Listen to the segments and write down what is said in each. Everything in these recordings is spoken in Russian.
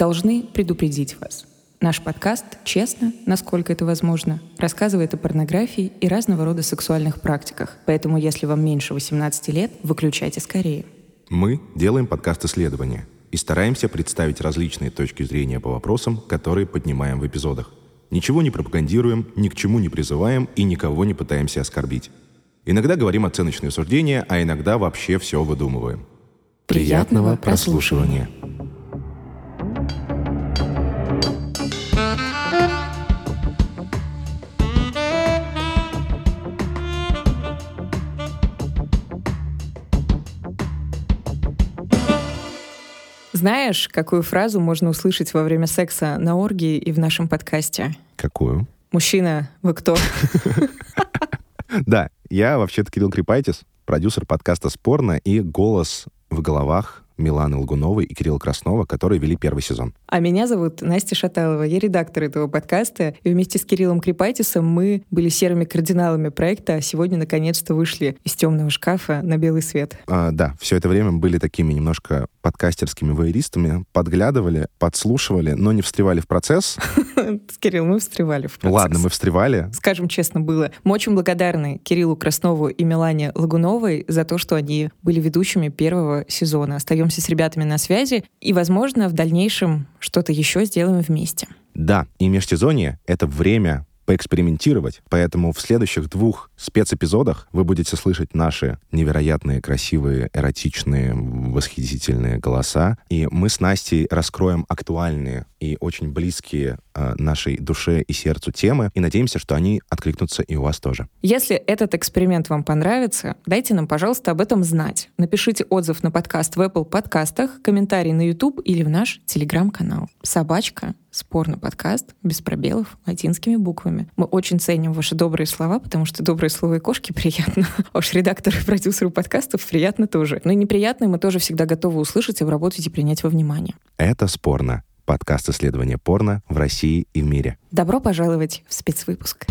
Должны предупредить вас. Наш подкаст честно, насколько это возможно, рассказывает о порнографии и разного рода сексуальных практиках. Поэтому, если вам меньше 18 лет, выключайте скорее. Мы делаем подкаст-исследования и стараемся представить различные точки зрения по вопросам, которые поднимаем в эпизодах. Ничего не пропагандируем, ни к чему не призываем и никого не пытаемся оскорбить. Иногда говорим оценочные суждения, а иногда вообще все выдумываем. Приятного прослушивания. Знаешь, какую фразу можно услышать во время секса на оргии и в нашем подкасте? Какую? Мужчина, вы кто? Да, я вообще-то Кирилл Крипайтис, продюсер подкаста «Спорно» и голос в головах Миланы Лгуновой и Кирилла Краснова, которые вели первый сезон. А меня зовут Настя Шаталова. Я редактор этого подкаста. И вместе с Кириллом Крипайтисом мы были серыми кардиналами проекта, а сегодня наконец-то вышли из темного шкафа на белый свет. А, да, все это время были такими немножко подкастерскими воеристами, подглядывали, подслушивали, но не встревали в процесс. С Кириллом мы встревали в процесс. Ладно, мы встревали. Скажем честно, было. Мы очень благодарны Кириллу Краснову и Милане Лагуновой за то, что они были ведущими первого сезона. Остаемся остаемся с ребятами на связи и, возможно, в дальнейшем что-то еще сделаем вместе. Да, и межсезонье — это время поэкспериментировать. Поэтому в следующих двух спецэпизодах вы будете слышать наши невероятные, красивые, эротичные, восхитительные голоса. И мы с Настей раскроем актуальные и очень близкие э, нашей душе и сердцу темы. И надеемся, что они откликнутся и у вас тоже. Если этот эксперимент вам понравится, дайте нам, пожалуйста, об этом знать. Напишите отзыв на подкаст в Apple подкастах, комментарий на YouTube или в наш телеграм-канал. Собачка спорный подкаст, без пробелов, латинскими буквами. Мы очень ценим ваши добрые слова, потому что добрые слова и кошки приятно. А уж редактору и продюсеру подкастов приятно тоже. Но и неприятные мы тоже всегда готовы услышать, обработать и принять во внимание. Это «Спорно» подкаст исследования порно в России и в мире. Добро пожаловать в спецвыпуск.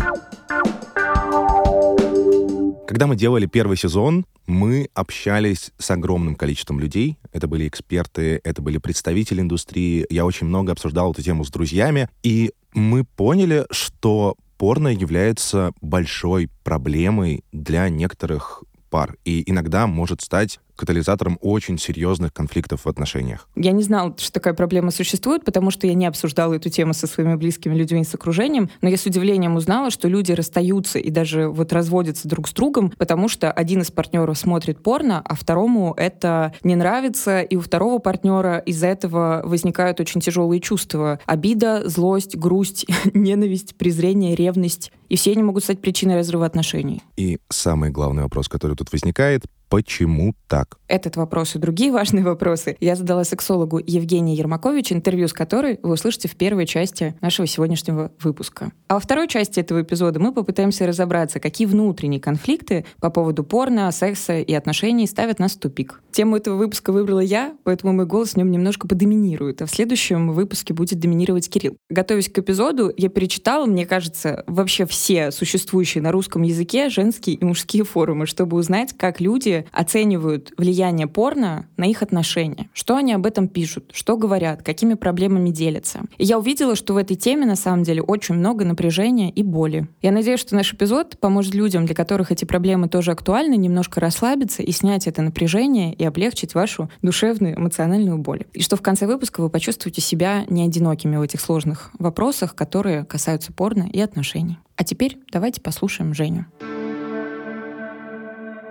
Когда мы делали первый сезон, мы общались с огромным количеством людей. Это были эксперты, это были представители индустрии. Я очень много обсуждал эту тему с друзьями. И мы поняли, что порно является большой проблемой для некоторых пар. И иногда может стать катализатором очень серьезных конфликтов в отношениях. Я не знала, что такая проблема существует, потому что я не обсуждала эту тему со своими близкими людьми, с окружением, но я с удивлением узнала, что люди расстаются и даже вот разводятся друг с другом, потому что один из партнеров смотрит порно, а второму это не нравится, и у второго партнера из-за этого возникают очень тяжелые чувства. Обида, злость, грусть, ненависть, презрение, ревность. И все они могут стать причиной разрыва отношений. И самый главный вопрос, который тут возникает, Почему так? Этот вопрос и другие важные вопросы я задала сексологу Евгении Ермакович, интервью с которой вы услышите в первой части нашего сегодняшнего выпуска. А во второй части этого эпизода мы попытаемся разобраться, какие внутренние конфликты по поводу порно, секса и отношений ставят нас в тупик. Тему этого выпуска выбрала я, поэтому мой голос в нем немножко подоминирует, а в следующем выпуске будет доминировать Кирилл. Готовясь к эпизоду, я перечитала, мне кажется, вообще все существующие на русском языке женские и мужские форумы, чтобы узнать, как люди оценивают влияние порно на их отношения. Что они об этом пишут, что говорят, какими проблемами делятся. И я увидела, что в этой теме на самом деле очень много напряжения и боли. Я надеюсь, что наш эпизод поможет людям, для которых эти проблемы тоже актуальны, немножко расслабиться и снять это напряжение и облегчить вашу душевную, эмоциональную боль. И что в конце выпуска вы почувствуете себя не одинокими в этих сложных вопросах, которые касаются порно и отношений. А теперь давайте послушаем Женю.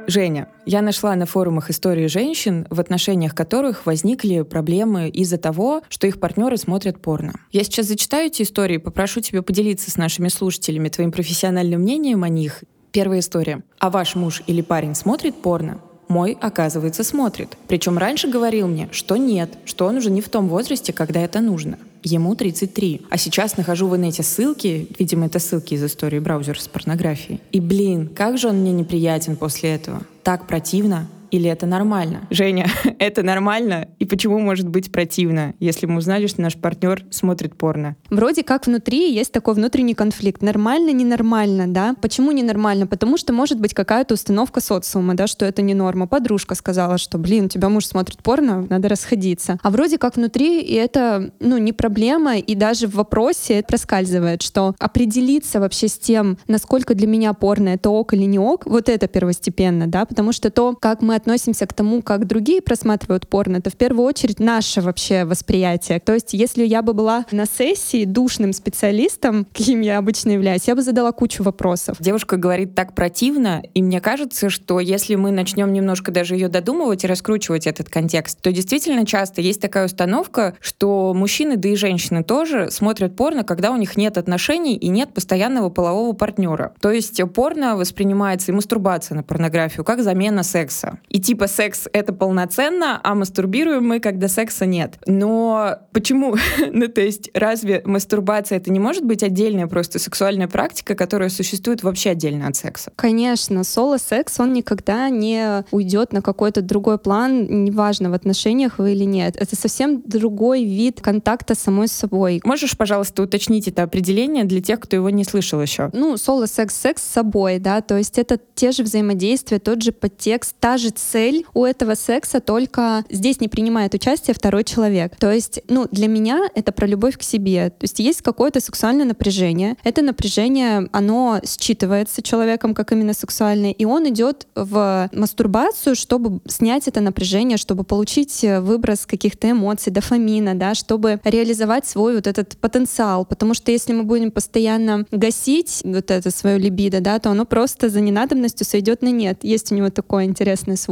Женя, я нашла на форумах истории женщин, в отношениях которых возникли проблемы из-за того, что их партнеры смотрят порно. Я сейчас зачитаю эти истории, попрошу тебя поделиться с нашими слушателями твоим профессиональным мнением о них. Первая история. А ваш муж или парень смотрит порно? Мой, оказывается, смотрит. Причем раньше говорил мне, что нет, что он уже не в том возрасте, когда это нужно. Ему 33. А сейчас нахожу в инете ссылки, видимо, это ссылки из истории браузера с порнографией. И, блин, как же он мне неприятен после этого. Так противно. Или это нормально? Женя, это нормально? И почему может быть противно, если мы узнали, что наш партнер смотрит порно? Вроде как внутри есть такой внутренний конфликт. Нормально, ненормально, да? Почему ненормально? Потому что может быть какая-то установка социума, да, что это не норма. Подружка сказала, что, блин, у тебя муж смотрит порно, надо расходиться. А вроде как внутри, и это, ну, не проблема, и даже в вопросе проскальзывает, что определиться вообще с тем, насколько для меня порно это ок или не ок, вот это первостепенно, да, потому что то, как мы относимся к тому, как другие просматривают порно, это в первую очередь наше вообще восприятие. То есть, если я бы была на сессии душным специалистом, каким я обычно являюсь, я бы задала кучу вопросов. Девушка говорит так противно, и мне кажется, что если мы начнем немножко даже ее додумывать и раскручивать этот контекст, то действительно часто есть такая установка, что мужчины, да и женщины тоже смотрят порно, когда у них нет отношений и нет постоянного полового партнера. То есть порно воспринимается и мастурбация на порнографию как замена секса. И типа секс — это полноценно, а мастурбируем мы, когда секса нет. Но почему? ну, то есть разве мастурбация — это не может быть отдельная просто сексуальная практика, которая существует вообще отдельно от секса? Конечно, соло-секс, он никогда не уйдет на какой-то другой план, неважно, в отношениях вы или нет. Это совсем другой вид контакта с самой собой. Можешь, пожалуйста, уточнить это определение для тех, кто его не слышал еще? Ну, соло-секс, секс с собой, да, то есть это те же взаимодействия, тот же подтекст, та же цель у этого секса, только здесь не принимает участие второй человек. То есть, ну, для меня это про любовь к себе. То есть есть какое-то сексуальное напряжение. Это напряжение, оно считывается человеком как именно сексуальное, и он идет в мастурбацию, чтобы снять это напряжение, чтобы получить выброс каких-то эмоций, дофамина, да, чтобы реализовать свой вот этот потенциал. Потому что если мы будем постоянно гасить вот это свое либидо, да, то оно просто за ненадобностью сойдет на нет. Есть у него такое интересное свойство.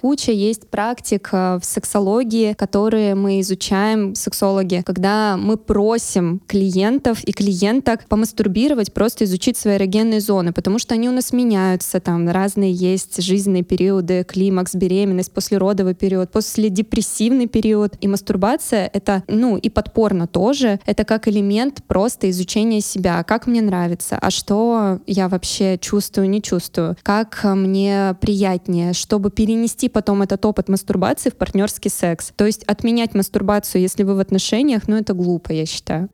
Куча есть практик э, в сексологии, которые мы изучаем, сексологи, когда мы просим клиентов и клиенток помастурбировать, просто изучить свои эрогенные зоны, потому что они у нас меняются, там разные есть жизненные периоды, климакс, беременность, послеродовый период, последепрессивный период. И мастурбация — это, ну, и подпорно тоже, это как элемент просто изучения себя, как мне нравится, а что я вообще чувствую, не чувствую, как мне приятнее, чтобы перенести потом этот опыт мастурбации в партнерский секс. То есть отменять мастурбацию, если вы в отношениях, ну это глупо, я считаю.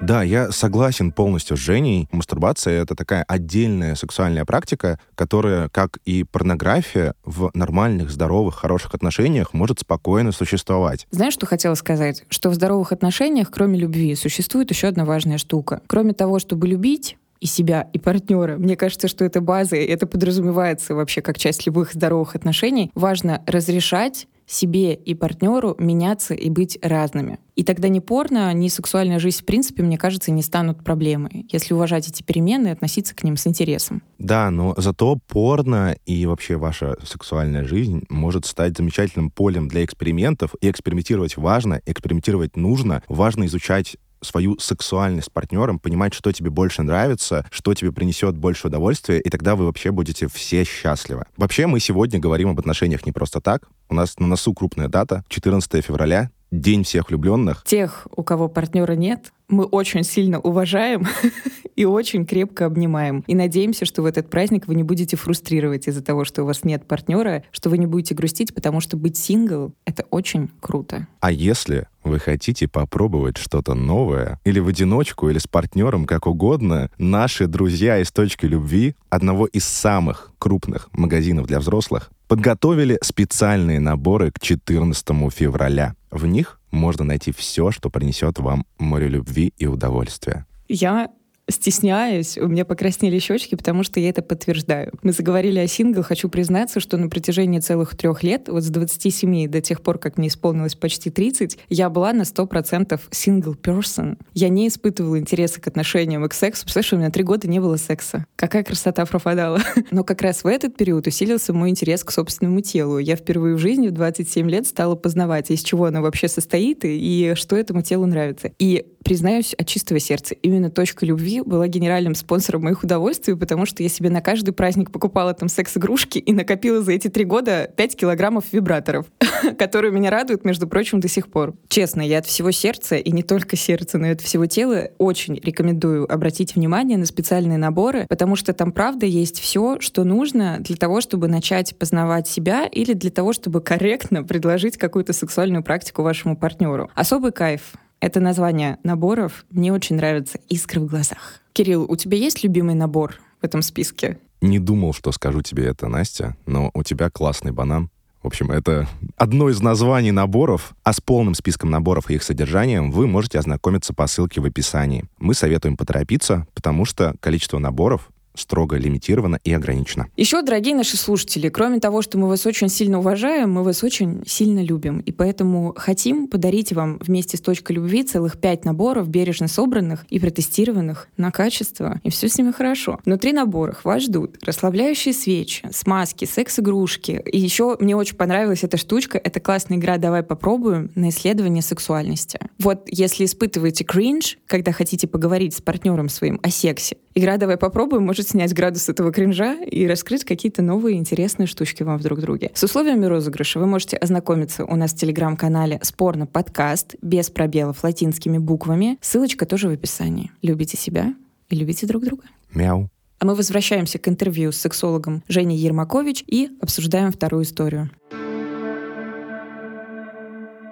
Да, я согласен полностью с Женей. Мастурбация — это такая отдельная сексуальная практика, которая, как и порнография, в нормальных, здоровых, хороших отношениях может спокойно существовать. Знаешь, что хотела сказать? Что в здоровых отношениях, кроме любви, существует еще одна важная штука. Кроме того, чтобы любить, и себя, и партнера. Мне кажется, что это база, и это подразумевается вообще как часть любых здоровых отношений. Важно разрешать себе и партнеру меняться и быть разными. И тогда ни порно, ни сексуальная жизнь, в принципе, мне кажется, не станут проблемой, если уважать эти перемены и относиться к ним с интересом. Да, но зато порно и вообще ваша сексуальная жизнь может стать замечательным полем для экспериментов, и экспериментировать важно, экспериментировать нужно, важно изучать свою сексуальность с партнером, понимать, что тебе больше нравится, что тебе принесет больше удовольствия, и тогда вы вообще будете все счастливы. Вообще, мы сегодня говорим об отношениях не просто так. У нас на носу крупная дата, 14 февраля, День всех влюбленных. Тех, у кого партнера нет, мы очень сильно уважаем и очень крепко обнимаем. И надеемся, что в этот праздник вы не будете фрустрировать из-за того, что у вас нет партнера, что вы не будете грустить, потому что быть сингл — это очень круто. А если вы хотите попробовать что-то новое, или в одиночку, или с партнером, как угодно, наши друзья из «Точки любви», одного из самых крупных магазинов для взрослых, подготовили специальные наборы к 14 февраля. В них можно найти все, что принесет вам море любви и удовольствия. Я стесняюсь, у меня покраснели щечки, потому что я это подтверждаю. Мы заговорили о сингл, хочу признаться, что на протяжении целых трех лет, вот с 27 до тех пор, как мне исполнилось почти 30, я была на 100% single person. Я не испытывала интереса к отношениям и к сексу. Представляешь, у меня три года не было секса. Какая красота пропадала. Но как раз в этот период усилился мой интерес к собственному телу. Я впервые в жизни в 27 лет стала познавать, из чего оно вообще состоит и что этому телу нравится. И признаюсь от чистого сердца, именно точка любви была генеральным спонсором моих удовольствий, потому что я себе на каждый праздник покупала там секс-игрушки и накопила за эти три года 5 килограммов вибраторов, которые меня радуют, между прочим, до сих пор. Честно, я от всего сердца, и не только сердца, но и от всего тела, очень рекомендую обратить внимание на специальные наборы, потому что там, правда, есть все, что нужно для того, чтобы начать познавать себя или для того, чтобы корректно предложить какую-то сексуальную практику вашему партнеру. Особый кайф это название наборов мне очень нравится «Искры в глазах». Кирилл, у тебя есть любимый набор в этом списке? Не думал, что скажу тебе это, Настя, но у тебя классный банан. В общем, это одно из названий наборов, а с полным списком наборов и их содержанием вы можете ознакомиться по ссылке в описании. Мы советуем поторопиться, потому что количество наборов строго лимитировано и ограничено. Еще, дорогие наши слушатели, кроме того, что мы вас очень сильно уважаем, мы вас очень сильно любим. И поэтому хотим подарить вам вместе с точкой любви целых пять наборов, бережно собранных и протестированных на качество. И все с ними хорошо. Внутри наборов вас ждут расслабляющие свечи, смазки, секс-игрушки. И еще мне очень понравилась эта штучка. Это классная игра «Давай попробуем» на исследование сексуальности. Вот если испытываете кринж, когда хотите поговорить с партнером своим о сексе, игра «Давай попробуем» может снять градус этого кринжа и раскрыть какие-то новые интересные штучки вам в друг друге. С условиями розыгрыша вы можете ознакомиться у нас в телеграм-канале «Спорно подкаст» без пробелов латинскими буквами. Ссылочка тоже в описании. Любите себя и любите друг друга. Мяу. А мы возвращаемся к интервью с сексологом Женей Ермакович и обсуждаем вторую историю.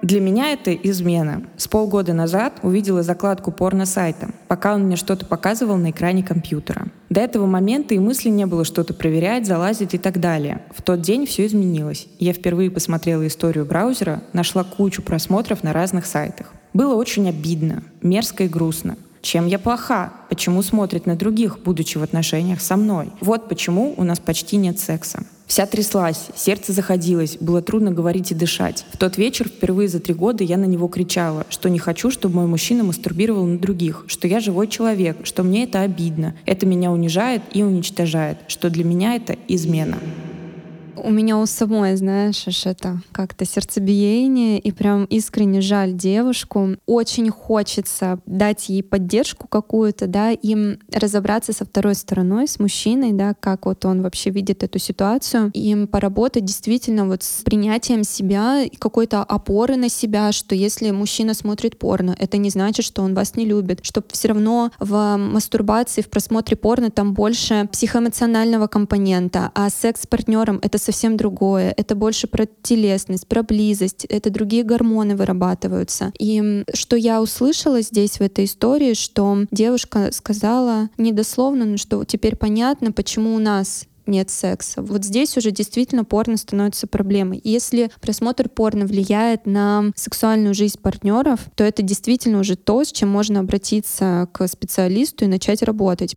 Для меня это измена. С полгода назад увидела закладку порно-сайта, пока он мне что-то показывал на экране компьютера. До этого момента и мысли не было что-то проверять, залазить и так далее. В тот день все изменилось. Я впервые посмотрела историю браузера, нашла кучу просмотров на разных сайтах. Было очень обидно, мерзко и грустно. Чем я плоха? Почему смотрит на других, будучи в отношениях со мной? Вот почему у нас почти нет секса. Вся тряслась, сердце заходилось, было трудно говорить и дышать. В тот вечер впервые за три года я на него кричала, что не хочу, чтобы мой мужчина мастурбировал на других, что я живой человек, что мне это обидно, это меня унижает и уничтожает, что для меня это измена. У меня у самой, знаешь, аж это как-то сердцебиение, и прям искренне жаль девушку. Очень хочется дать ей поддержку какую-то, да, им разобраться со второй стороной, с мужчиной, да, как вот он вообще видит эту ситуацию, им поработать действительно вот с принятием себя и какой-то опоры на себя, что если мужчина смотрит порно, это не значит, что он вас не любит, что все равно в мастурбации, в просмотре порно там больше психоэмоционального компонента, а секс с партнером — это совсем другое. Это больше про телесность, про близость, это другие гормоны вырабатываются. И что я услышала здесь в этой истории, что девушка сказала недословно, но что теперь понятно, почему у нас нет секса. Вот здесь уже действительно порно становится проблемой. Если просмотр порно влияет на сексуальную жизнь партнеров, то это действительно уже то, с чем можно обратиться к специалисту и начать работать.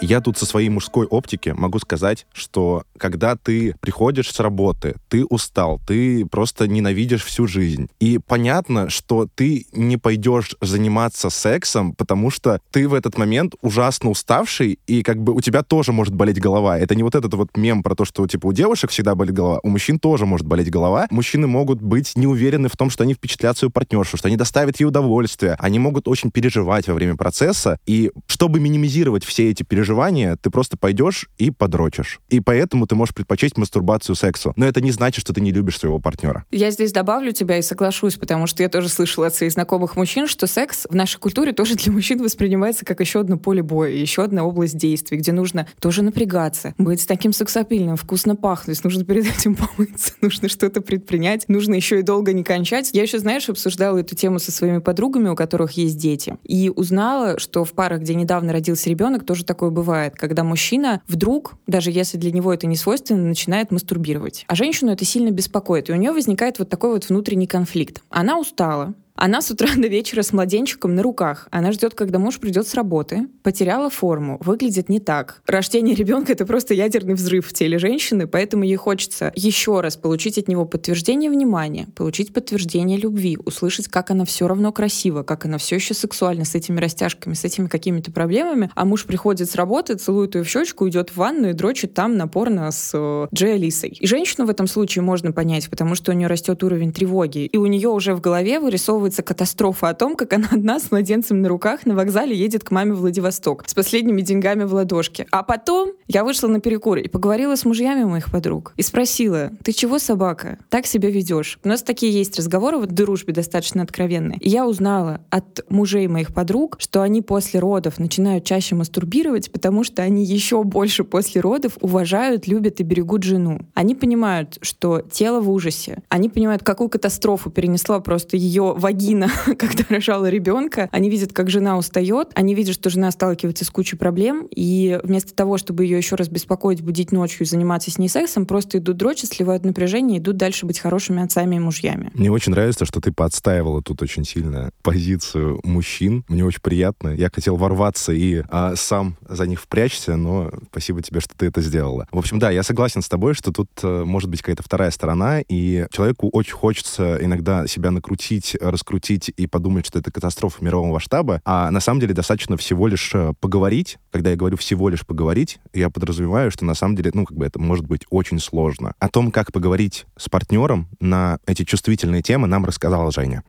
Я тут со своей мужской оптики могу сказать, что когда ты приходишь с работы, ты устал, ты просто ненавидишь всю жизнь. И понятно, что ты не пойдешь заниматься сексом, потому что ты в этот момент ужасно уставший, и как бы у тебя тоже может болеть голова. Это не вот этот вот мем про то, что типа у девушек всегда болит голова, у мужчин тоже может болеть голова. Мужчины могут быть не уверены в том, что они впечатлят свою партнершу, что они доставят ей удовольствие. Они могут очень переживать во время процесса. И чтобы минимизировать все эти переживания, переживания, ты просто пойдешь и подрочишь. И поэтому ты можешь предпочесть мастурбацию сексу. Но это не значит, что ты не любишь своего партнера. Я здесь добавлю тебя и соглашусь, потому что я тоже слышала от своих знакомых мужчин, что секс в нашей культуре тоже для мужчин воспринимается как еще одно поле боя, еще одна область действий, где нужно тоже напрягаться, быть таким сексапильным, вкусно пахнуть, нужно перед этим помыться, нужно что-то предпринять, нужно еще и долго не кончать. Я еще, знаешь, обсуждала эту тему со своими подругами, у которых есть дети, и узнала, что в парах, где недавно родился ребенок, тоже такое бывает, когда мужчина вдруг, даже если для него это не свойственно, начинает мастурбировать. А женщину это сильно беспокоит, и у нее возникает вот такой вот внутренний конфликт. Она устала, она с утра до вечера с младенчиком на руках. Она ждет, когда муж придет с работы. Потеряла форму. Выглядит не так. Рождение ребенка — это просто ядерный взрыв в теле женщины, поэтому ей хочется еще раз получить от него подтверждение внимания, получить подтверждение любви, услышать, как она все равно красива, как она все еще сексуальна с этими растяжками, с этими какими-то проблемами. А муж приходит с работы, целует ее в щечку, идет в ванну и дрочит там напорно с э, Джей Алисой. И женщину в этом случае можно понять, потому что у нее растет уровень тревоги, и у нее уже в голове вырисовывается рассказывается катастрофа о том, как она одна с младенцем на руках на вокзале едет к маме в Владивосток с последними деньгами в ладошке. А потом я вышла на перекур и поговорила с мужьями моих подруг и спросила, ты чего, собака, так себя ведешь? У нас такие есть разговоры вот в дружбе достаточно откровенные. И я узнала от мужей моих подруг, что они после родов начинают чаще мастурбировать, потому что они еще больше после родов уважают, любят и берегут жену. Они понимают, что тело в ужасе. Они понимают, какую катастрофу перенесла просто ее вагина, когда рожала ребенка. Они видят, как жена устает, они видят, что жена сталкивается с кучей проблем, и вместо того, чтобы ее еще раз беспокоить, будить ночью и заниматься с ней сексом, просто идут дрочить, сливают напряжение, идут дальше быть хорошими отцами и мужьями. Мне очень нравится, что ты подстаивала тут очень сильно позицию мужчин. Мне очень приятно. Я хотел ворваться и а, сам за них впрячься, но спасибо тебе, что ты это сделала. В общем, да, я согласен с тобой, что тут э, может быть какая-то вторая сторона, и человеку очень хочется иногда себя накрутить, раскрутить и подумать, что это катастрофа мирового масштаба, а на самом деле достаточно всего лишь э, поговорить. Когда я говорю всего лишь поговорить, я подразумеваю, что на самом деле, ну, как бы это может быть очень сложно. О том, как поговорить с партнером на эти чувствительные темы, нам рассказала Женя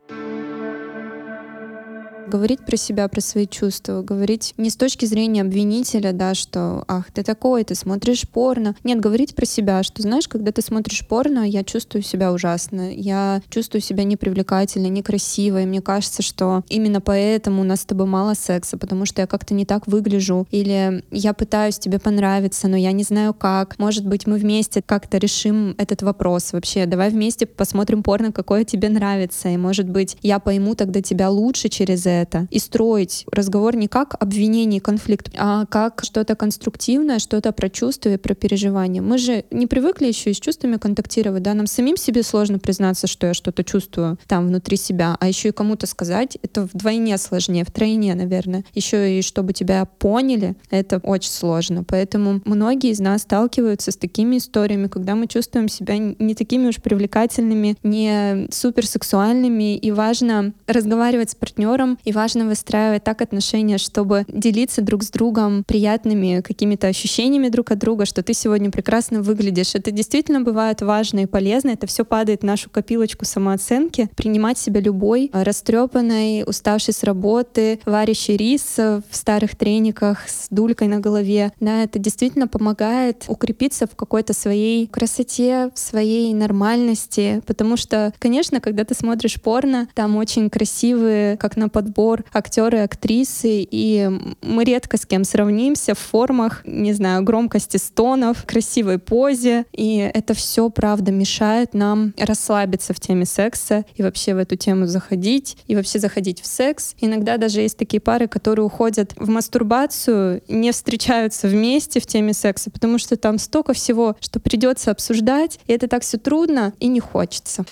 говорить про себя, про свои чувства, говорить не с точки зрения обвинителя, да, что «ах, ты такой, ты смотришь порно». Нет, говорить про себя, что, знаешь, когда ты смотришь порно, я чувствую себя ужасно, я чувствую себя непривлекательной, некрасивой, мне кажется, что именно поэтому у нас с тобой мало секса, потому что я как-то не так выгляжу, или я пытаюсь тебе понравиться, но я не знаю как. Может быть, мы вместе как-то решим этот вопрос вообще. Давай вместе посмотрим порно, какое тебе нравится, и, может быть, я пойму тогда тебя лучше через это, это и строить разговор не как обвинение и конфликт, а как что-то конструктивное, что-то про чувства и про переживания. Мы же не привыкли еще и с чувствами контактировать, да, нам самим себе сложно признаться, что я что-то чувствую там внутри себя, а еще и кому-то сказать, это вдвойне сложнее, втройне, наверное. Еще и чтобы тебя поняли, это очень сложно. Поэтому многие из нас сталкиваются с такими историями, когда мы чувствуем себя не такими уж привлекательными, не суперсексуальными, и важно разговаривать с партнером и важно выстраивать так отношения, чтобы делиться друг с другом приятными какими-то ощущениями друг от друга, что ты сегодня прекрасно выглядишь. Это действительно бывает важно и полезно. Это все падает в нашу копилочку самооценки. Принимать себя любой, растрепанной, уставшей с работы, варящий рис в старых трениках с дулькой на голове. Да, это действительно помогает укрепиться в какой-то своей красоте, в своей нормальности. Потому что, конечно, когда ты смотришь порно, там очень красивые, как на подбор, подбор актеры актрисы, и мы редко с кем сравнимся в формах, не знаю, громкости стонов, красивой позе, и это все, правда, мешает нам расслабиться в теме секса и вообще в эту тему заходить, и вообще заходить в секс. Иногда даже есть такие пары, которые уходят в мастурбацию, не встречаются вместе в теме секса, потому что там столько всего, что придется обсуждать, и это так все трудно и не хочется.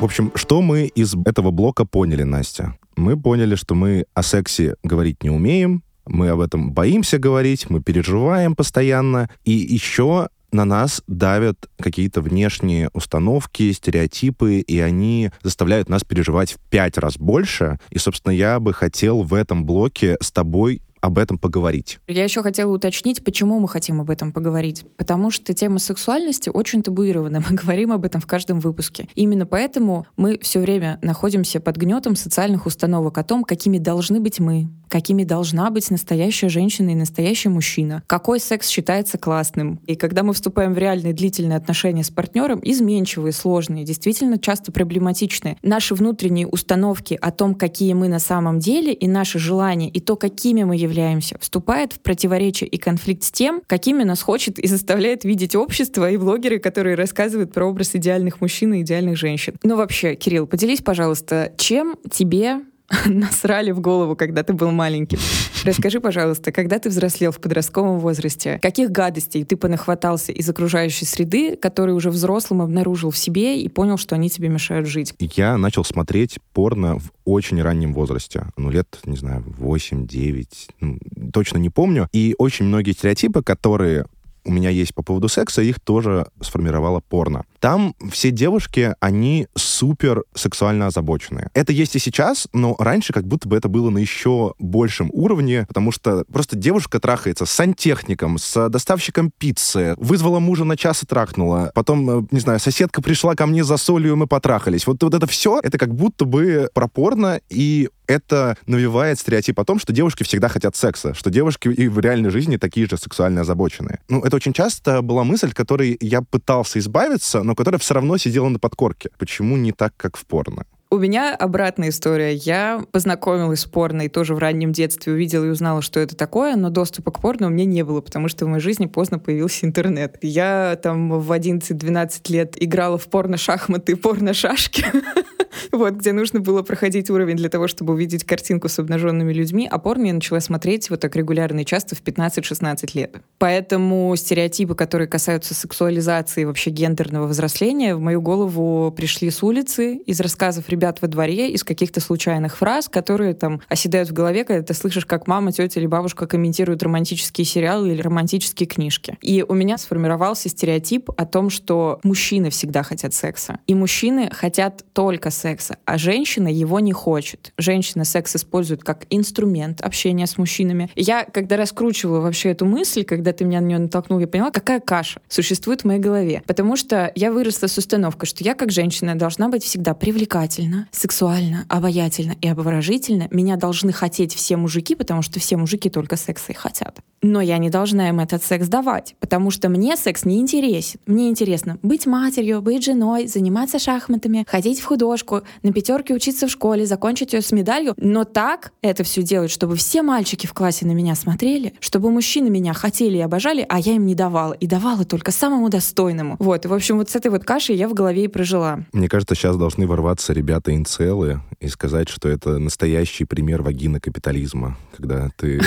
В общем, что мы из этого блока поняли, Настя? Мы поняли, что мы о сексе говорить не умеем, мы об этом боимся говорить, мы переживаем постоянно, и еще на нас давят какие-то внешние установки, стереотипы, и они заставляют нас переживать в пять раз больше. И, собственно, я бы хотел в этом блоке с тобой об этом поговорить. Я еще хотела уточнить, почему мы хотим об этом поговорить. Потому что тема сексуальности очень табуирована. Мы говорим об этом в каждом выпуске. Именно поэтому мы все время находимся под гнетом социальных установок о том, какими должны быть мы, какими должна быть настоящая женщина и настоящий мужчина, какой секс считается классным. И когда мы вступаем в реальные длительные отношения с партнером, изменчивые, сложные, действительно часто проблематичные, наши внутренние установки о том, какие мы на самом деле, и наши желания, и то, какими мы являемся, вступает в противоречие и конфликт с тем, какими нас хочет и заставляет видеть общество и блогеры, которые рассказывают про образ идеальных мужчин и идеальных женщин. Ну вообще, Кирилл, поделись, пожалуйста, чем тебе насрали в голову, когда ты был маленьким. Расскажи, пожалуйста, когда ты взрослел в подростковом возрасте, каких гадостей ты понахватался из окружающей среды, которые уже взрослым обнаружил в себе и понял, что они тебе мешают жить? Я начал смотреть порно в очень раннем возрасте. Ну, лет, не знаю, 8-9, ну, точно не помню. И очень многие стереотипы, которые у меня есть по поводу секса, их тоже сформировала порно. Там все девушки, они супер сексуально озабоченные. Это есть и сейчас, но раньше как будто бы это было на еще большем уровне, потому что просто девушка трахается с сантехником, с доставщиком пиццы, вызвала мужа на час и трахнула. Потом, э, не знаю, соседка пришла ко мне за солью, и мы потрахались. Вот, вот это все, это как будто бы пропорно, и это навевает стереотип о том, что девушки всегда хотят секса, что девушки и в реальной жизни такие же сексуально озабоченные. Ну, это очень часто была мысль, которой я пытался избавиться, но которая все равно сидела на подкорке. Почему не так, как в порно? У меня обратная история. Я познакомилась с порно и тоже в раннем детстве увидела и узнала, что это такое, но доступа к порно у меня не было, потому что в моей жизни поздно появился интернет. Я там в 11-12 лет играла в порно-шахматы и порно-шашки. вот, где нужно было проходить уровень для того, чтобы увидеть картинку с обнаженными людьми, а порно я начала смотреть вот так регулярно и часто в 15-16 лет. Поэтому стереотипы, которые касаются сексуализации вообще гендерного взросления, в мою голову пришли с улицы, из рассказов ребят во дворе, из каких-то случайных фраз, которые там оседают в голове, когда ты слышишь, как мама, тетя или бабушка комментируют романтические сериалы или романтические книжки. И у меня сформировался стереотип о том, что мужчины всегда хотят секса. И мужчины хотят только секса, а женщина его не хочет. Женщина секс использует как инструмент общения с мужчинами. Я, когда раскручивала вообще эту мысль, когда ты меня на нее натолкнул, я поняла, какая каша существует в моей голове. Потому что я выросла с установкой, что я как женщина должна быть всегда привлекательна, сексуальна, обаятельна и обворожительна. Меня должны хотеть все мужики, потому что все мужики только секса и хотят. Но я не должна им этот секс давать, потому что мне секс не интересен. Мне интересно быть матерью, быть женой, заниматься шахматами, ходить в художку, на пятерке учиться в школе, закончить ее с медалью. Но так это все делать, чтобы все мальчики в классе на меня смотрели, чтобы мужчины меня хотели и обожали, а я им не давала. И давала только самому достойному. Вот. И, в общем, вот с этой вот кашей я в голове и прожила. Мне кажется, сейчас должны ворваться ребята инцелы и сказать, что это настоящий пример вагины капитализма, когда ты...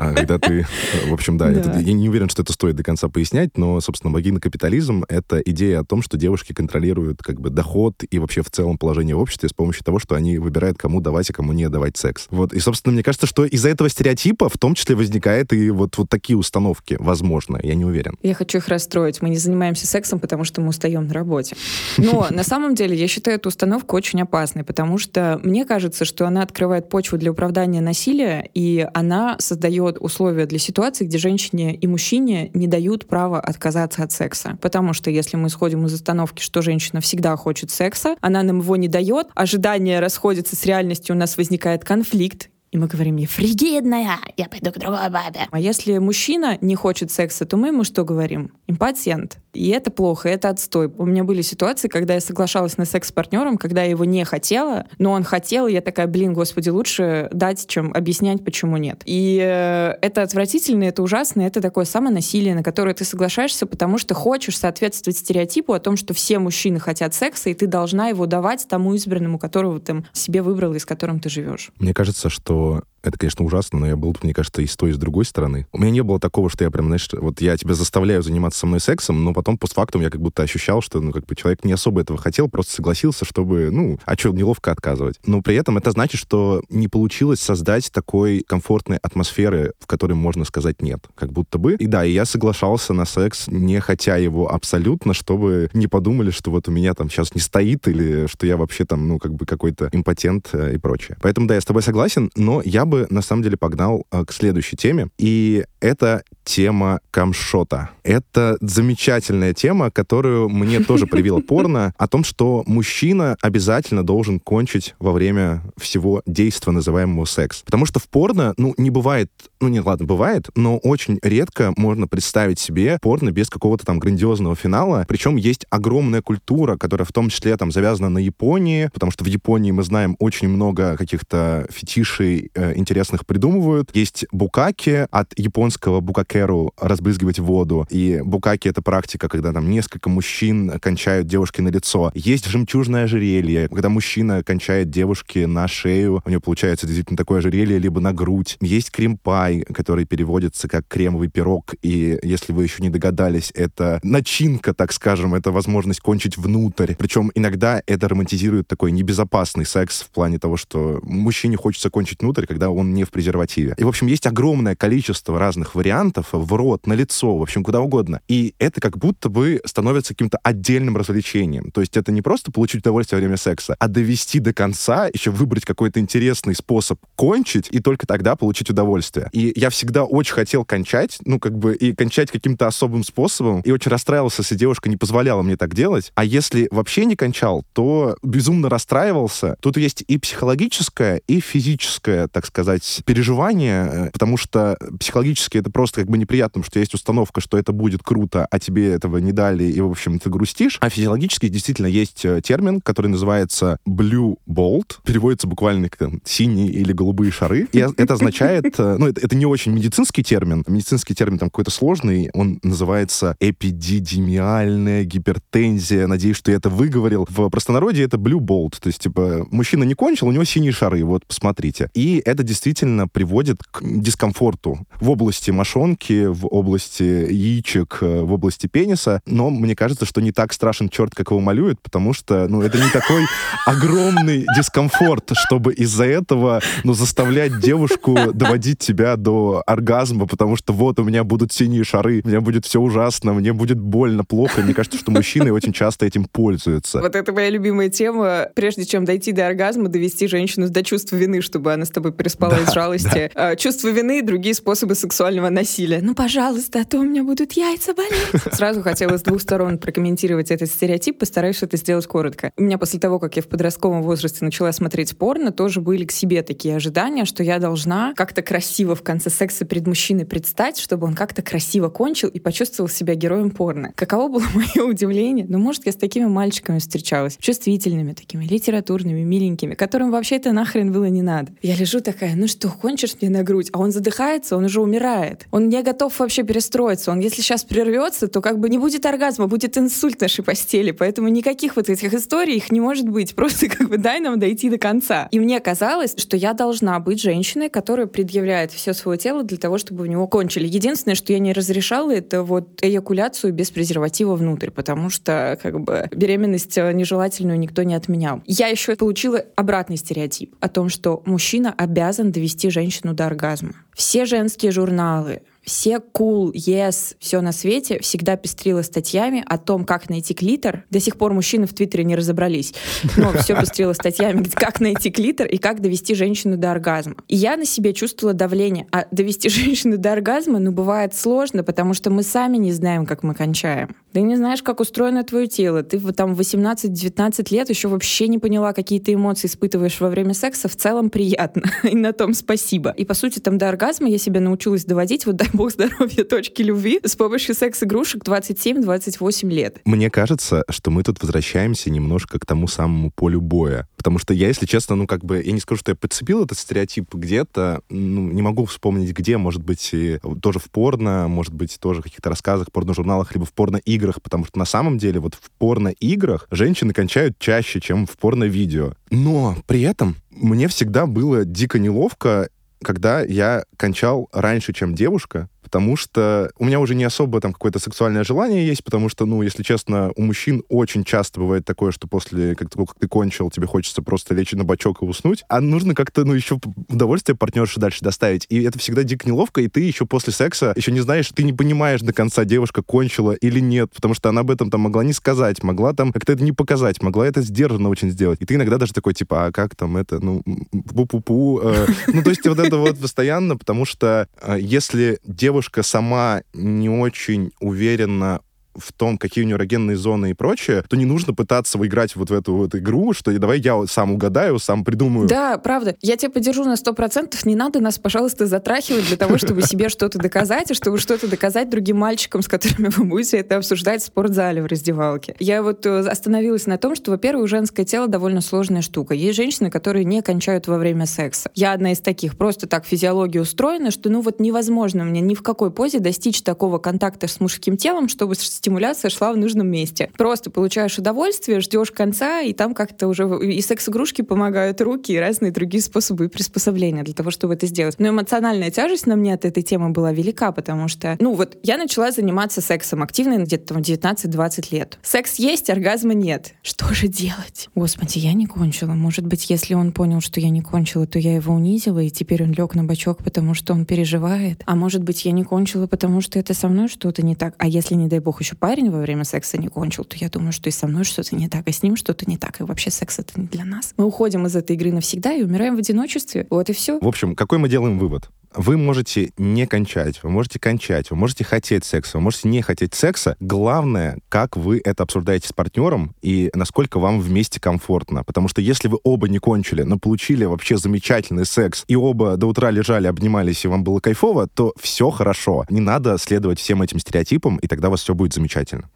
А, когда ты... В общем, да, я не уверен, что это стоит до конца пояснять, но, собственно, вагина капитализм — это идея о том, что девушки контролируют как бы доход и вообще в целом положение в обществе с помощью того, что они выбирают, кому давать, а кому не давать секс. Вот. И, собственно, мне кажется, что из-за этого стереотипа в том числе возникает и вот, вот такие установки, возможно, я не уверен. Я хочу их расстроить. Мы не занимаемся сексом, потому что мы устаем на работе. Но на самом деле я считаю эту установку очень опасной, потому что мне кажется, что она открывает почву для оправдания насилия, и она создает условия для ситуации, где женщине и мужчине не дают права отказаться от секса. Потому что если мы исходим из установки, что женщина всегда хочет секса, она нам его не дает, ожидания расходятся с реальностью, у нас возникает конфликт, и мы говорим ей, фригидная, я пойду к другой бабе. А если мужчина не хочет секса, то мы ему что говорим? Импатент. И это плохо, это отстой. У меня были ситуации, когда я соглашалась на секс с партнером, когда я его не хотела, но он хотел, и я такая, блин, господи, лучше дать, чем объяснять, почему нет. И э, это отвратительно, это ужасно, это такое самонасилие, на которое ты соглашаешься, потому что хочешь соответствовать стереотипу о том, что все мужчины хотят секса, и ты должна его давать тому избранному, которого ты себе выбрала и с которым ты живешь. Мне кажется, что så это, конечно, ужасно, но я был, мне кажется, и с той, и с другой стороны. У меня не было такого, что я прям, знаешь, вот я тебя заставляю заниматься со мной сексом, но потом постфактум я как будто ощущал, что, ну, как бы человек не особо этого хотел, просто согласился, чтобы, ну, а что, неловко отказывать. Но при этом это значит, что не получилось создать такой комфортной атмосферы, в которой можно сказать нет, как будто бы. И да, и я соглашался на секс, не хотя его абсолютно, чтобы не подумали, что вот у меня там сейчас не стоит или что я вообще там, ну, как бы какой-то импотент э, и прочее. Поэтому, да, я с тобой согласен, но я бы на самом деле погнал э, к следующей теме. И это тема камшота. Это замечательная тема, которую мне тоже привила порно, о том, что мужчина обязательно должен кончить во время всего действия, называемого секс. Потому что в порно, ну, не бывает, ну, нет, ладно, бывает, но очень редко можно представить себе порно без какого-то там грандиозного финала. Причем есть огромная культура, которая в том числе там завязана на Японии, потому что в Японии мы знаем очень много каких-то фетишей э, интересных придумывают. Есть букаки от японского букакеру разбрызгивать воду. И букаки — это практика, когда там несколько мужчин кончают девушке на лицо. Есть жемчужное ожерелье, когда мужчина кончает девушке на шею, у нее получается действительно такое ожерелье, либо на грудь. Есть крем пай, который переводится как кремовый пирог, и если вы еще не догадались, это начинка, так скажем, это возможность кончить внутрь. Причем иногда это романтизирует такой небезопасный секс в плане того, что мужчине хочется кончить внутрь, когда он не в презервативе. И, в общем, есть огромное количество разных вариантов в рот, на лицо, в общем, куда угодно. И это как будто бы становится каким-то отдельным развлечением. То есть это не просто получить удовольствие во время секса, а довести до конца, еще выбрать какой-то интересный способ кончить, и только тогда получить удовольствие. И я всегда очень хотел кончать, ну, как бы, и кончать каким-то особым способом, и очень расстраивался, если девушка не позволяла мне так делать. А если вообще не кончал, то безумно расстраивался. Тут есть и психологическое, и физическое, так сказать, переживание, э, потому что психологически это просто как бы неприятно, что есть установка, что это будет круто, а тебе этого не дали, и, в общем, ты грустишь. А физиологически действительно есть э, термин, который называется blue bolt, переводится буквально как синие или голубые шары. И это означает, э, ну, это, это не очень медицинский термин, медицинский термин там какой-то сложный, он называется эпидидемиальная гипертензия. Надеюсь, что я это выговорил. В простонародье это blue bolt, то есть, типа, мужчина не кончил, у него синие шары, вот, посмотрите. И это действительно приводит к дискомфорту в области мошонки, в области яичек, в области пениса, но мне кажется, что не так страшен черт, как его малюют, потому что, ну, это не такой огромный дискомфорт, чтобы из-за этого, ну, заставлять девушку доводить тебя до оргазма, потому что вот у меня будут синие шары, у меня будет все ужасно, мне будет больно, плохо. Мне кажется, что мужчины очень часто этим пользуются. Вот это моя любимая тема. Прежде чем дойти до оргазма, довести женщину до чувства вины, чтобы она с тобой переспала да, из жалости. Да. Чувство вины и другие способы сексуального насилия. Ну, пожалуйста, а то у меня будут яйца болеть. Сразу хотела с двух сторон прокомментировать этот стереотип, постараюсь это сделать коротко. У меня после того, как я в подростковом возрасте начала смотреть порно, тоже были к себе такие ожидания, что я должна как-то красиво в конце секса перед мужчиной предстать, чтобы он как-то красиво кончил и почувствовал себя героем порно. Каково было мое удивление? Ну, может, я с такими мальчиками встречалась, чувствительными такими, литературными, миленькими, которым вообще это нахрен было не надо. Я лежу такая, ну что, кончишь мне на грудь? А он задыхается, он уже умирает. Он не готов вообще перестроиться. Он, если сейчас прервется, то как бы не будет оргазма, будет инсульт нашей постели. Поэтому никаких вот этих историй их не может быть. Просто как бы дай нам дойти до конца. И мне казалось, что я должна быть женщиной, которая предъявляет все свое тело для того, чтобы у него кончили. Единственное, что я не разрешала, это вот эякуляцию без презерватива внутрь, потому что как бы беременность э, нежелательную никто не отменял. Я еще получила обратный стереотип о том, что мужчина обязан довести женщину до оргазма. Все женские журналы, все cool, yes, все на свете всегда пестрило статьями о том, как найти клитор. До сих пор мужчины в Твиттере не разобрались, но все пестрило статьями, как найти клитор и как довести женщину до оргазма. И я на себе чувствовала давление. А довести женщину до оргазма, ну, бывает сложно, потому что мы сами не знаем, как мы кончаем. Ты не знаешь, как устроено твое тело. Ты там 18-19 лет еще вообще не поняла, какие ты эмоции испытываешь во время секса. В целом приятно. И на том спасибо. И, по сути, там до оргазма я себя научилась доводить, вот дай бог здоровья, точки любви, с помощью секс-игрушек 27-28 лет. Мне кажется, что мы тут возвращаемся немножко к тому самому полю боя. Потому что я, если честно, ну, как бы, я не скажу, что я подцепил этот стереотип где-то, ну, не могу вспомнить где, может быть, тоже в порно, может быть, тоже в каких-то рассказах, порно-журналах, либо в порно-играх, играх, потому что на самом деле вот в порно-играх женщины кончают чаще, чем в порно-видео. Но при этом мне всегда было дико неловко, когда я кончал раньше, чем девушка, потому что у меня уже не особо там какое-то сексуальное желание есть, потому что, ну, если честно, у мужчин очень часто бывает такое, что после как, как ты кончил, тебе хочется просто лечь на бочок и уснуть, а нужно как-то, ну, еще удовольствие партнерши дальше доставить. И это всегда дико неловко, и ты еще после секса еще не знаешь, ты не понимаешь до конца, девушка кончила или нет, потому что она об этом там могла не сказать, могла там как-то это не показать, могла это сдержанно очень сделать. И ты иногда даже такой, типа, а как там это, ну, пу-пу-пу. Э, ну, то есть вот это вот постоянно, потому что э, если девушка девушка сама не очень уверена в том, какие у нее эрогенные зоны и прочее, то не нужно пытаться выиграть вот в эту вот игру, что давай я сам угадаю, сам придумаю. Да, правда. Я тебя поддержу на сто процентов. Не надо нас, пожалуйста, затрахивать для того, чтобы себе что-то доказать, и чтобы что-то доказать другим мальчикам, с которыми вы будете это обсуждать в спортзале, в раздевалке. Я вот э, остановилась на том, что, во-первых, женское тело довольно сложная штука. Есть женщины, которые не кончают во время секса. Я одна из таких. Просто так физиология устроена, что ну вот невозможно мне ни в какой позе достичь такого контакта с мужским телом, чтобы с стимуляция шла в нужном месте. Просто получаешь удовольствие, ждешь конца, и там как-то уже и секс-игрушки помогают руки, и разные другие способы и приспособления для того, чтобы это сделать. Но эмоциональная тяжесть на мне от этой темы была велика, потому что, ну вот, я начала заниматься сексом активно где-то там 19-20 лет. Секс есть, оргазма нет. Что же делать? Господи, я не кончила. Может быть, если он понял, что я не кончила, то я его унизила, и теперь он лег на бочок, потому что он переживает. А может быть, я не кончила, потому что это со мной что-то не так. А если, не дай бог, еще парень во время секса не кончил, то я думаю, что и со мной что-то не так, и с ним что-то не так. И вообще секс — это не для нас. Мы уходим из этой игры навсегда и умираем в одиночестве. Вот и все. В общем, какой мы делаем вывод? Вы можете не кончать, вы можете кончать, вы можете хотеть секса, вы можете не хотеть секса. Главное, как вы это обсуждаете с партнером и насколько вам вместе комфортно. Потому что если вы оба не кончили, но получили вообще замечательный секс, и оба до утра лежали, обнимались, и вам было кайфово, то все хорошо. Не надо следовать всем этим стереотипам, и тогда у вас все будет замечательно.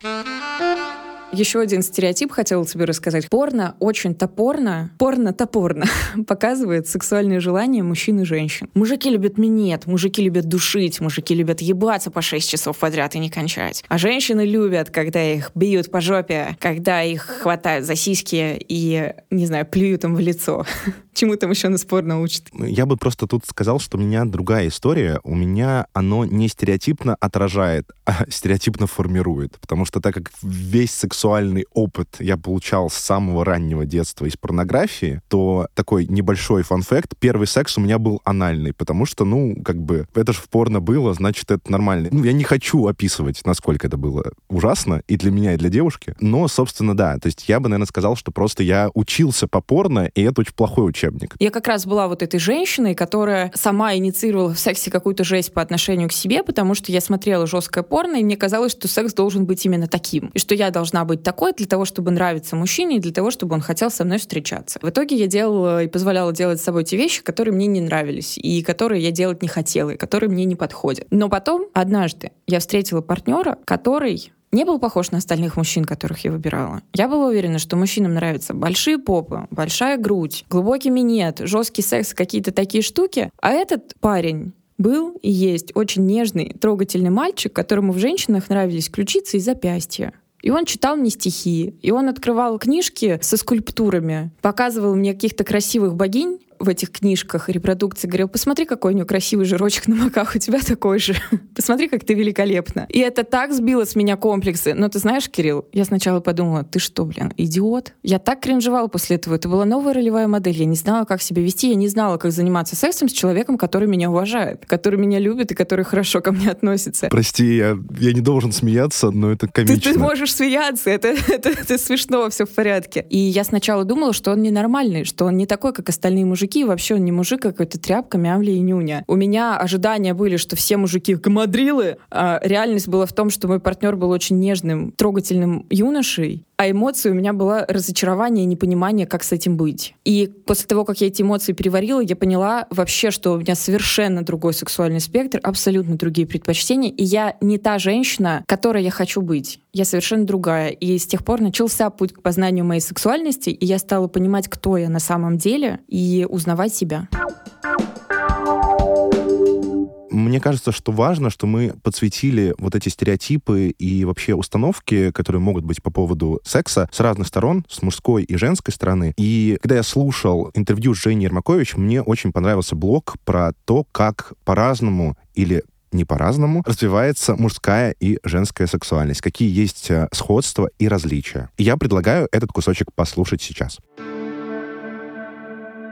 Еще один стереотип хотела тебе рассказать. Порно очень топорно, порно-топорно показывает сексуальные желания мужчин и женщин. Мужики любят минет, мужики любят душить, мужики любят ебаться по 6 часов подряд и не кончать. А женщины любят, когда их бьют по жопе, когда их хватают за сиськи и, не знаю, плюют им в лицо. Чему там еще нас порно учат? Я бы просто тут сказал, что у меня другая история. У меня оно не стереотипно отражает, а стереотипно формирует. Потому что так как весь секс сексуальный опыт я получал с самого раннего детства из порнографии, то такой небольшой фан-факт. Первый секс у меня был анальный, потому что, ну, как бы, это же в порно было, значит, это нормально. Ну, я не хочу описывать, насколько это было ужасно и для меня, и для девушки. Но, собственно, да. То есть я бы, наверное, сказал, что просто я учился по порно, и это очень плохой учебник. Я как раз была вот этой женщиной, которая сама инициировала в сексе какую-то жесть по отношению к себе, потому что я смотрела жесткое порно, и мне казалось, что секс должен быть именно таким. И что я должна быть такой для того, чтобы нравиться мужчине и для того, чтобы он хотел со мной встречаться. В итоге я делала и позволяла делать с собой те вещи, которые мне не нравились, и которые я делать не хотела, и которые мне не подходят. Но потом, однажды, я встретила партнера, который не был похож на остальных мужчин, которых я выбирала. Я была уверена, что мужчинам нравятся большие попы, большая грудь, глубокий минет, жесткий секс, какие-то такие штуки. А этот парень был и есть очень нежный, трогательный мальчик, которому в женщинах нравились ключицы и запястья. И он читал мне стихи, и он открывал книжки со скульптурами, показывал мне каких-то красивых богинь, в этих книжках репродукции говорил, посмотри, какой у него красивый жирочек на маках, у тебя такой же. посмотри, как ты великолепна. И это так сбило с меня комплексы. Но ты знаешь, Кирилл, я сначала подумала, ты что, блин, идиот? Я так кринжевала после этого. Это была новая ролевая модель. Я не знала, как себя вести, я не знала, как заниматься сексом с человеком, который меня уважает, который меня любит и который хорошо ко мне относится. Прости, я, я не должен смеяться, но это комично. Ты, ты можешь смеяться, это, это, это смешно, все в порядке. И я сначала думала, что он ненормальный, что он не такой, как остальные мужики, мужики, вообще он не мужик, а какой-то тряпка, мямля и нюня. У меня ожидания были, что все мужики гамадрилы, а реальность была в том, что мой партнер был очень нежным, трогательным юношей, а эмоции у меня было разочарование и непонимание, как с этим быть. И после того, как я эти эмоции переварила, я поняла вообще, что у меня совершенно другой сексуальный спектр, абсолютно другие предпочтения, и я не та женщина, которой я хочу быть. Я совершенно другая. И с тех пор начался путь к познанию моей сексуальности, и я стала понимать, кто я на самом деле, и узнавать себя. Мне кажется, что важно, что мы подсветили вот эти стереотипы и вообще установки, которые могут быть по поводу секса с разных сторон, с мужской и женской стороны. И когда я слушал интервью с Женей Ермакович, мне очень понравился блог про то, как по-разному или не по-разному развивается мужская и женская сексуальность, какие есть э, сходства и различия. И я предлагаю этот кусочек послушать сейчас.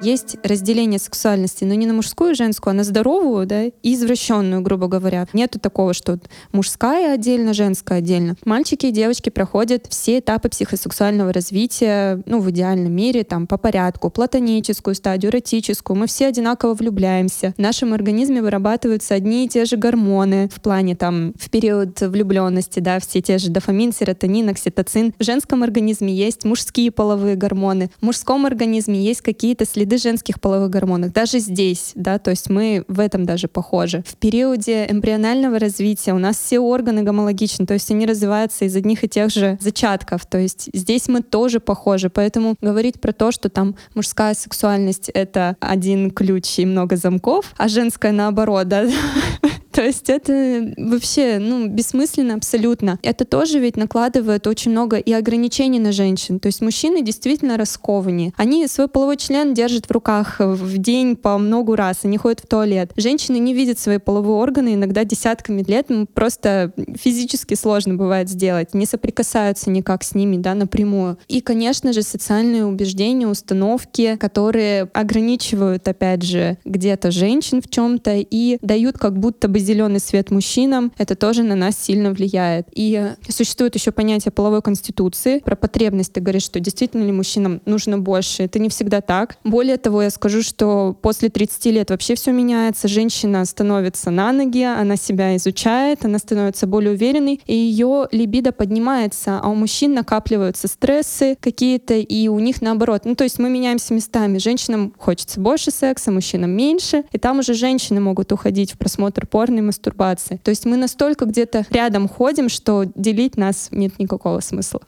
Есть разделение сексуальности, но не на мужскую и женскую, а на здоровую, да, и извращенную, грубо говоря. Нету такого, что мужская отдельно, женская отдельно. Мальчики и девочки проходят все этапы психосексуального развития, ну, в идеальном мире, там, по порядку, платоническую стадию, эротическую. Мы все одинаково влюбляемся. В нашем организме вырабатываются одни и те же гормоны в плане, там, в период влюбленности, да, все те же дофамин, серотонин, окситоцин. В женском организме есть мужские половые гормоны. В мужском организме есть какие-то следы следы женских половых гормонов. Даже здесь, да, то есть мы в этом даже похожи. В периоде эмбрионального развития у нас все органы гомологичны, то есть они развиваются из одних и тех же зачатков. То есть здесь мы тоже похожи. Поэтому говорить про то, что там мужская сексуальность — это один ключ и много замков, а женская наоборот, да, То есть это вообще, ну, бессмысленно абсолютно. Это тоже ведь накладывает очень много и ограничений на женщин. То есть мужчины действительно раскованнее. Они свой половой член держат в руках в день по много раз, они ходят в туалет. Женщины не видят свои половые органы иногда десятками лет, просто физически сложно бывает сделать, не соприкасаются никак с ними, да, напрямую. И, конечно же, социальные убеждения, установки, которые ограничивают, опять же, где-то женщин в чем-то и дают как будто бы зеленый свет мужчинам, это тоже на нас сильно влияет. И существует еще понятие половой конституции. Про потребность ты говоришь, что действительно ли мужчинам нужно больше. Это не всегда так. Более того, я скажу, что после 30 лет вообще все меняется. Женщина становится на ноги, она себя изучает, она становится более уверенной, и ее либидо поднимается, а у мужчин накапливаются стрессы какие-то, и у них наоборот. Ну, то есть мы меняемся местами. Женщинам хочется больше секса, мужчинам меньше, и там уже женщины могут уходить в просмотр порно и мастурбации. То есть мы настолько где-то рядом ходим, что делить нас нет никакого смысла.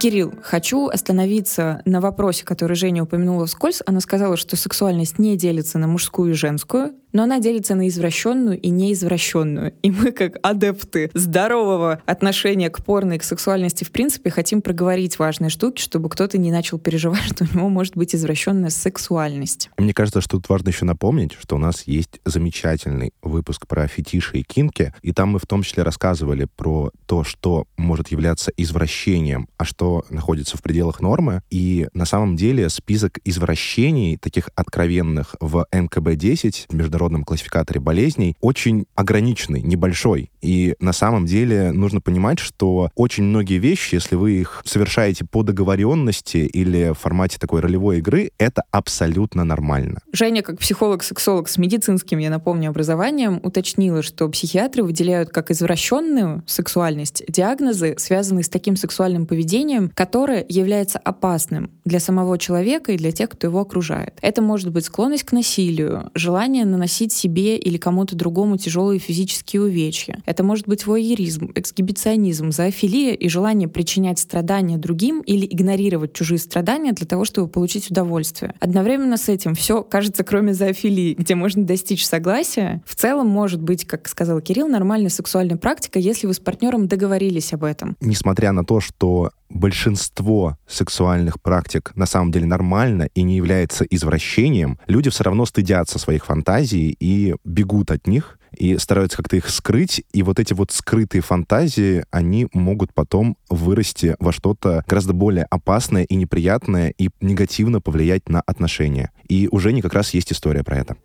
Кирилл, хочу остановиться на вопросе, который Женя упомянула вскользь. Она сказала, что сексуальность не делится на мужскую и женскую но она делится на извращенную и неизвращенную. И мы, как адепты здорового отношения к порно и к сексуальности, в принципе, хотим проговорить важные штуки, чтобы кто-то не начал переживать, что у него может быть извращенная сексуальность. Мне кажется, что тут важно еще напомнить, что у нас есть замечательный выпуск про фетиши и кинки, и там мы в том числе рассказывали про то, что может являться извращением, а что находится в пределах нормы. И на самом деле список извращений, таких откровенных в НКБ-10, между международном классификаторе болезней очень ограниченный, небольшой. И на самом деле нужно понимать, что очень многие вещи, если вы их совершаете по договоренности или в формате такой ролевой игры, это абсолютно нормально. Женя, как психолог-сексолог с медицинским, я напомню, образованием, уточнила, что психиатры выделяют как извращенную сексуальность диагнозы, связанные с таким сексуальным поведением, которое является опасным для самого человека и для тех, кто его окружает. Это может быть склонность к насилию, желание наносить наносить себе или кому-то другому тяжелые физические увечья. Это может быть воеризм, эксгибиционизм, зоофилия и желание причинять страдания другим или игнорировать чужие страдания для того, чтобы получить удовольствие. Одновременно с этим все кажется, кроме зоофилии, где можно достичь согласия, в целом может быть, как сказал Кирилл, нормальная сексуальная практика, если вы с партнером договорились об этом. Несмотря на то, что большинство сексуальных практик на самом деле нормально и не является извращением, люди все равно стыдятся своих фантазий и бегут от них и стараются как-то их скрыть, и вот эти вот скрытые фантазии, они могут потом вырасти во что-то гораздо более опасное и неприятное и негативно повлиять на отношения. И у Жени как раз есть история про это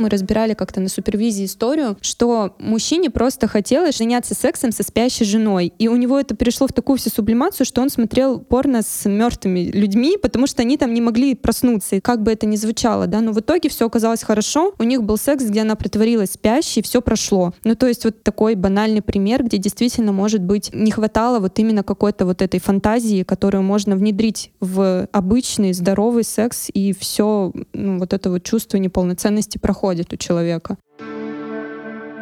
мы разбирали как-то на супервизии историю, что мужчине просто хотелось заняться сексом со спящей женой. И у него это перешло в такую всю сублимацию, что он смотрел порно с мертвыми людьми, потому что они там не могли проснуться. И как бы это ни звучало, да, но в итоге все оказалось хорошо. У них был секс, где она притворилась спящей, все прошло. Ну, то есть вот такой банальный пример, где действительно, может быть, не хватало вот именно какой-то вот этой фантазии, которую можно внедрить в обычный здоровый секс, и все ну, вот это вот чувство неполноценности проходит происходит у человека.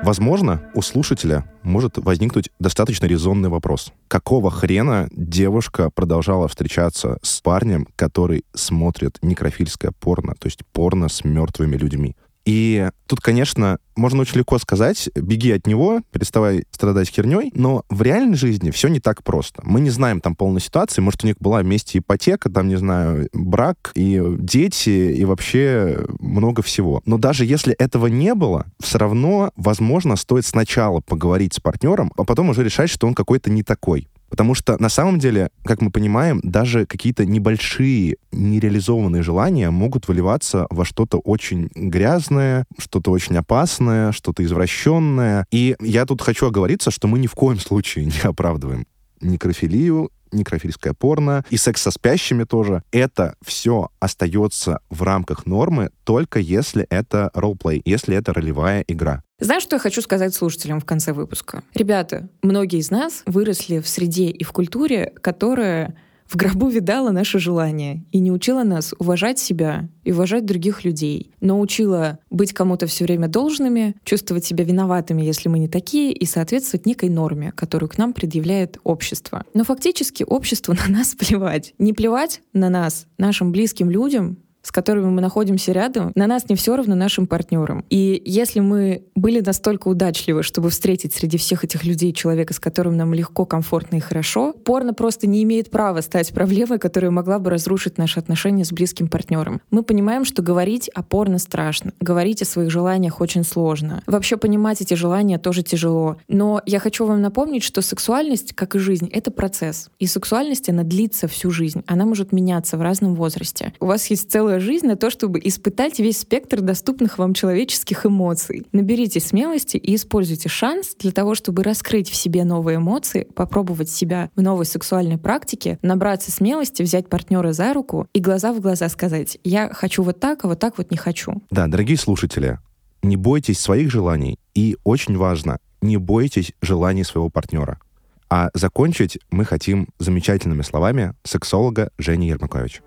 Возможно, у слушателя может возникнуть достаточно резонный вопрос. Какого хрена девушка продолжала встречаться с парнем, который смотрит некрофильское порно, то есть порно с мертвыми людьми? И тут, конечно, можно очень легко сказать, беги от него, переставай страдать херней, но в реальной жизни все не так просто. Мы не знаем там полной ситуации, может, у них была вместе ипотека, там, не знаю, брак и дети, и вообще много всего. Но даже если этого не было, все равно, возможно, стоит сначала поговорить с партнером, а потом уже решать, что он какой-то не такой. Потому что на самом деле, как мы понимаем, даже какие-то небольшие нереализованные желания могут выливаться во что-то очень грязное, что-то очень опасное, что-то извращенное. И я тут хочу оговориться, что мы ни в коем случае не оправдываем некрофилию, некрофильское порно и секс со спящими тоже. Это все остается в рамках нормы только если это ролплей, если это ролевая игра. Знаешь, что я хочу сказать слушателям в конце выпуска? Ребята, многие из нас выросли в среде и в культуре, которая в гробу видала наши желания и не учила нас уважать себя и уважать других людей, но учила быть кому-то все время должными, чувствовать себя виноватыми, если мы не такие, и соответствовать некой норме, которую к нам предъявляет общество. Но фактически обществу на нас плевать. Не плевать на нас, нашим близким людям, с которыми мы находимся рядом, на нас не все равно нашим партнерам. И если мы были настолько удачливы, чтобы встретить среди всех этих людей человека, с которым нам легко, комфортно и хорошо, порно просто не имеет права стать проблемой, которая могла бы разрушить наши отношения с близким партнером. Мы понимаем, что говорить о порно страшно, говорить о своих желаниях очень сложно. Вообще понимать эти желания тоже тяжело. Но я хочу вам напомнить, что сексуальность, как и жизнь, это процесс. И сексуальность, она длится всю жизнь. Она может меняться в разном возрасте. У вас есть целая жизнь на то, чтобы испытать весь спектр доступных вам человеческих эмоций. Наберите смелости и используйте шанс для того, чтобы раскрыть в себе новые эмоции, попробовать себя в новой сексуальной практике, набраться смелости, взять партнера за руку и глаза в глаза сказать «я хочу вот так, а вот так вот не хочу». Да, дорогие слушатели, не бойтесь своих желаний и, очень важно, не бойтесь желаний своего партнера. А закончить мы хотим замечательными словами сексолога Жени Ермакович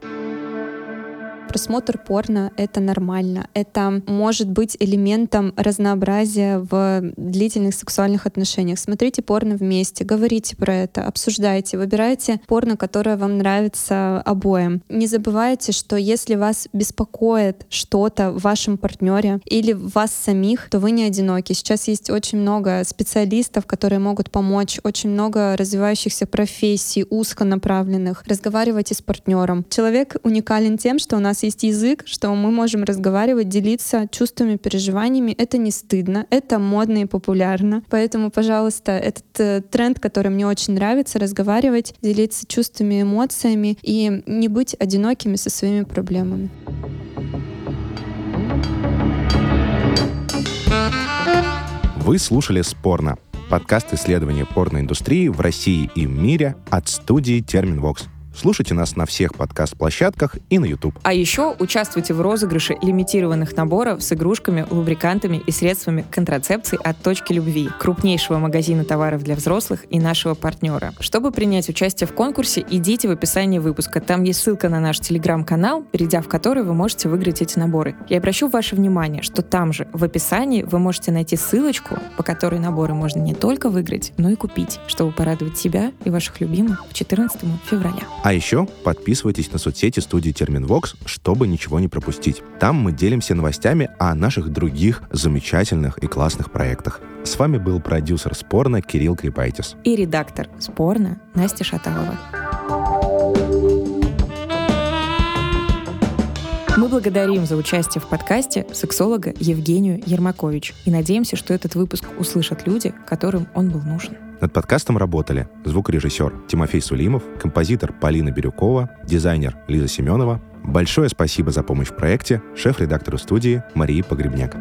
просмотр порно — это нормально. Это может быть элементом разнообразия в длительных сексуальных отношениях. Смотрите порно вместе, говорите про это, обсуждайте, выбирайте порно, которое вам нравится обоим. Не забывайте, что если вас беспокоит что-то в вашем партнере или вас самих, то вы не одиноки. Сейчас есть очень много специалистов, которые могут помочь, очень много развивающихся профессий, узконаправленных. Разговаривайте с партнером. Человек уникален тем, что у нас есть язык, что мы можем разговаривать, делиться чувствами, переживаниями. Это не стыдно, это модно и популярно. Поэтому, пожалуйста, этот э, тренд, который мне очень нравится, разговаривать, делиться чувствами, эмоциями и не быть одинокими со своими проблемами. Вы слушали «Спорно» — подкаст исследования порноиндустрии в России и в мире от студии «Терминвокс». Слушайте нас на всех подкаст-площадках и на YouTube. А еще участвуйте в розыгрыше лимитированных наборов с игрушками, лубрикантами и средствами контрацепции от «Точки любви», крупнейшего магазина товаров для взрослых и нашего партнера. Чтобы принять участие в конкурсе, идите в описание выпуска. Там есть ссылка на наш телеграм-канал, перейдя в который вы можете выиграть эти наборы. Я обращу ваше внимание, что там же, в описании, вы можете найти ссылочку, по которой наборы можно не только выиграть, но и купить, чтобы порадовать себя и ваших любимых в 14 февраля. А еще подписывайтесь на соцсети студии Терминвокс, чтобы ничего не пропустить. Там мы делимся новостями о наших других замечательных и классных проектах. С вами был продюсер «Спорно» Кирилл Крипайтис. И редактор «Спорно» Настя Шаталова. Мы благодарим за участие в подкасте сексолога Евгению Ермакович и надеемся, что этот выпуск услышат люди, которым он был нужен. Над подкастом работали звукорежиссер Тимофей Сулимов, композитор Полина Бирюкова, дизайнер Лиза Семенова. Большое спасибо за помощь в проекте шеф-редактору студии Марии Погребняк.